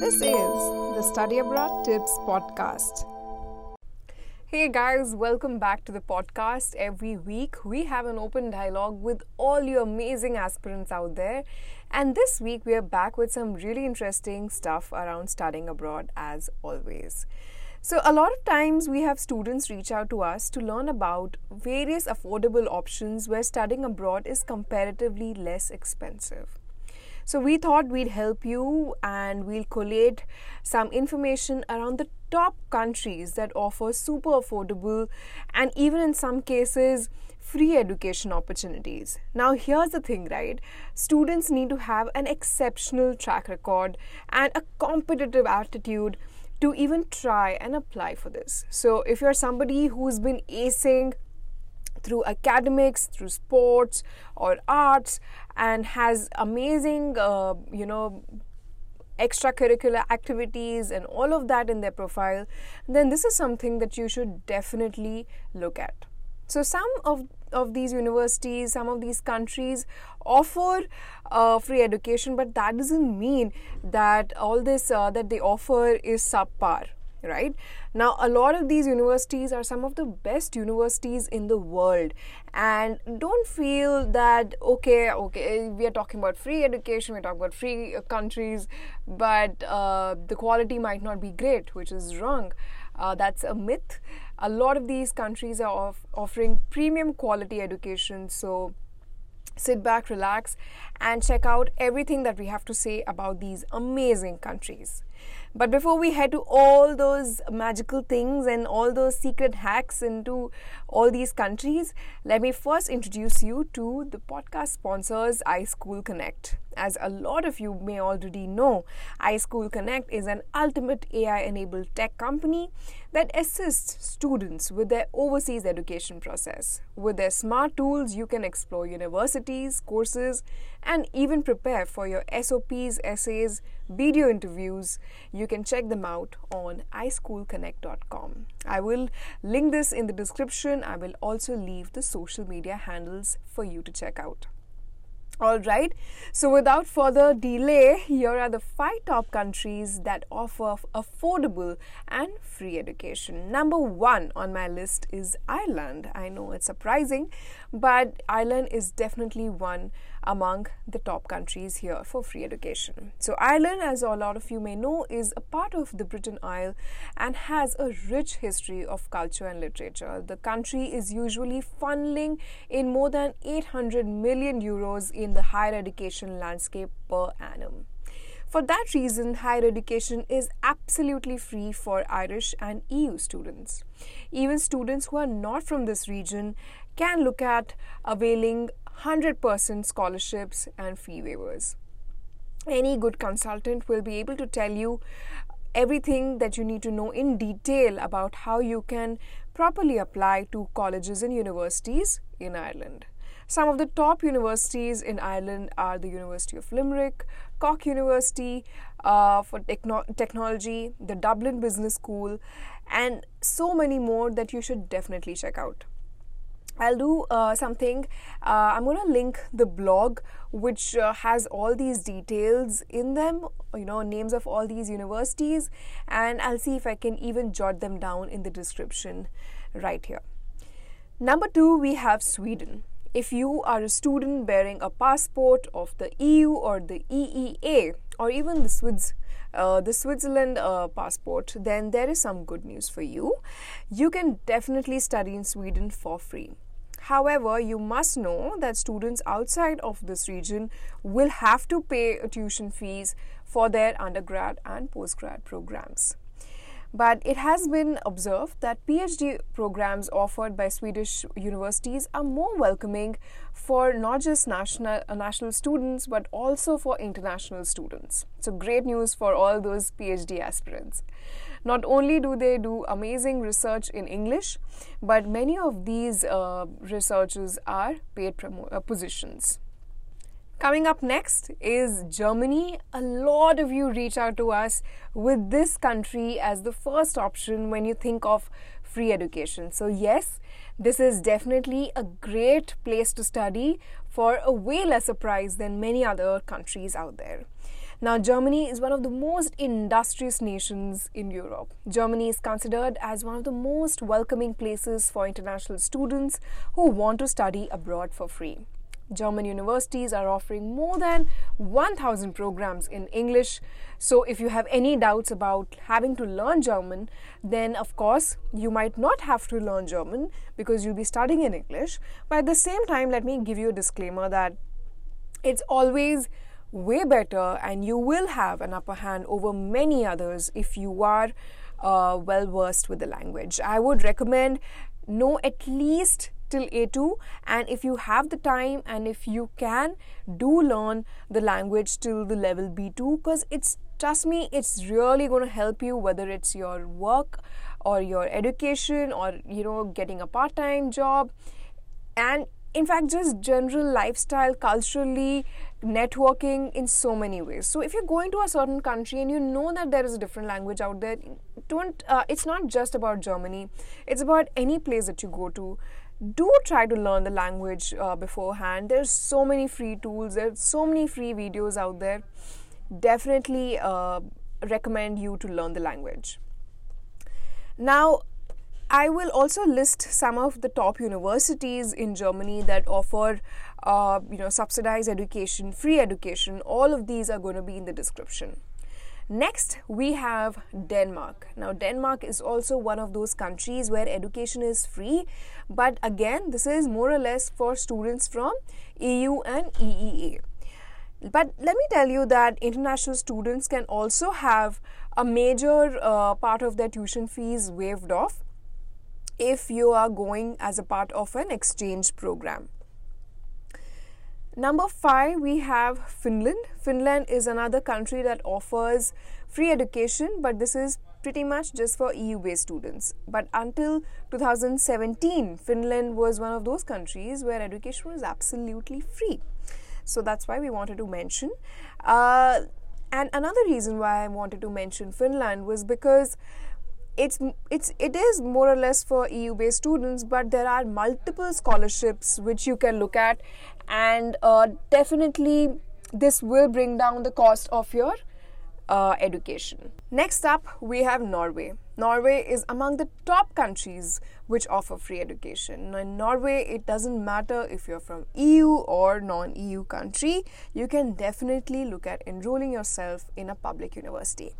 This is the Study Abroad Tips Podcast. Hey guys, welcome back to the podcast. Every week we have an open dialogue with all you amazing aspirants out there. And this week we are back with some really interesting stuff around studying abroad as always. So, a lot of times we have students reach out to us to learn about various affordable options where studying abroad is comparatively less expensive. So we thought we'd help you and we'll collate some information around the top countries that offer super affordable and even in some cases free education opportunities. Now, here's the thing, right? Students need to have an exceptional track record and a competitive attitude to even try and apply for this. So, if you're somebody who's been acing through academics, through sports or arts, and has amazing, uh, you know, extracurricular activities and all of that in their profile, then this is something that you should definitely look at. So, some of, of these universities, some of these countries offer uh, free education, but that doesn't mean that all this uh, that they offer is subpar right? Now a lot of these universities are some of the best universities in the world. And don't feel that okay okay we are talking about free education we're talking about free uh, countries but uh, the quality might not be great which is wrong. Uh, that's a myth. A lot of these countries are off- offering premium quality education. So sit back, relax, and check out everything that we have to say about these amazing countries. But before we head to all those magical things and all those secret hacks into all these countries, let me first introduce you to the podcast sponsors iSchool Connect. As a lot of you may already know, iSchool Connect is an ultimate AI enabled tech company that assists students with their overseas education process. With their smart tools, you can explore universities, courses, and even prepare for your SOPs, essays, video interviews you can check them out on ischoolconnect.com. I will link this in the description. I will also leave the social media handles for you to check out. All right, so without further delay, here are the five top countries that offer affordable and free education. Number one on my list is Ireland. I know it's surprising, but Ireland is definitely one among the top countries here for free education. So, Ireland, as a lot of you may know, is a part of the British Isle and has a rich history of culture and literature. The country is usually funneling in more than 800 million euros in the higher education landscape per annum. For that reason, higher education is absolutely free for Irish and EU students. Even students who are not from this region can look at availing 100% scholarships and fee waivers. Any good consultant will be able to tell you everything that you need to know in detail about how you can properly apply to colleges and universities in Ireland. Some of the top universities in Ireland are the University of Limerick, Cork University uh, for techno- technology, the Dublin Business School, and so many more that you should definitely check out. I'll do uh, something. Uh, I'm going to link the blog, which uh, has all these details in them, you know, names of all these universities, and I'll see if I can even jot them down in the description right here. Number two, we have Sweden. If you are a student bearing a passport of the EU or the EEA, or even the Swiss uh, the Switzerland uh, passport, then there is some good news for you. You can definitely study in Sweden for free. However, you must know that students outside of this region will have to pay tuition fees for their undergrad and postgrad programs. But it has been observed that PhD programs offered by Swedish universities are more welcoming for not just national, uh, national students but also for international students. So, great news for all those PhD aspirants. Not only do they do amazing research in English, but many of these uh, researchers are paid uh, positions. Coming up next is Germany. A lot of you reach out to us with this country as the first option when you think of free education. So, yes, this is definitely a great place to study for a way lesser price than many other countries out there. Now, Germany is one of the most industrious nations in Europe. Germany is considered as one of the most welcoming places for international students who want to study abroad for free. German universities are offering more than 1000 programs in English. So, if you have any doubts about having to learn German, then of course you might not have to learn German because you'll be studying in English. But at the same time, let me give you a disclaimer that it's always way better and you will have an upper hand over many others if you are uh, well versed with the language. I would recommend know at least till A2 and if you have the time and if you can do learn the language till the level B2 because it's trust me it's really going to help you whether it's your work or your education or you know getting a part-time job and in fact just general lifestyle culturally networking in so many ways. So if you're going to a certain country and you know that there is a different language out there don't uh, it's not just about germany. It's about any place that you go to. Do try to learn the language uh, beforehand. There's so many free tools. There's so many free videos out there. Definitely uh, recommend you to learn the language. Now I will also list some of the top universities in Germany that offer, uh, you know, subsidized education, free education. All of these are going to be in the description. Next, we have Denmark. Now, Denmark is also one of those countries where education is free, but again, this is more or less for students from EU and EEA. But let me tell you that international students can also have a major uh, part of their tuition fees waived off if you are going as a part of an exchange program. Number five, we have Finland. Finland is another country that offers free education, but this is pretty much just for EU based students. But until 2017, Finland was one of those countries where education was absolutely free. So that's why we wanted to mention. Uh, and another reason why I wanted to mention Finland was because it's it's it is more or less for EU based students, but there are multiple scholarships which you can look at, and uh, definitely this will bring down the cost of your uh, education. Next up, we have Norway. Norway is among the top countries which offer free education. In Norway, it doesn't matter if you're from EU or non EU country, you can definitely look at enrolling yourself in a public university.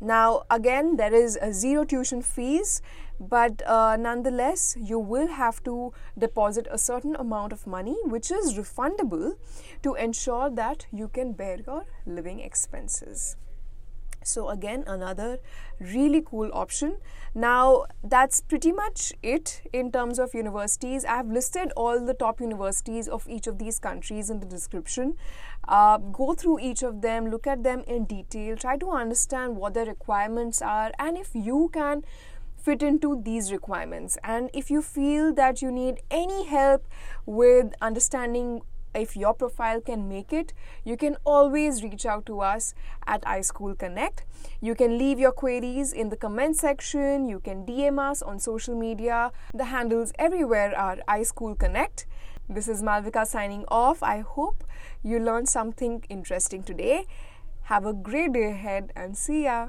Now, again, there is a zero tuition fees, but uh, nonetheless, you will have to deposit a certain amount of money, which is refundable, to ensure that you can bear your living expenses so again another really cool option. Now that's pretty much it in terms of universities. I've listed all the top universities of each of these countries in the description. Uh, go through each of them look at them in detail. Try to understand what their requirements are and if you can fit into these requirements. And if you feel that you need any help with understanding if your profile can make it, you can always reach out to us at iSchool Connect. You can leave your queries in the comment section, you can DM us on social media. The handles everywhere are iSchool Connect. This is Malvika signing off. I hope you learned something interesting today. Have a great day ahead and see ya.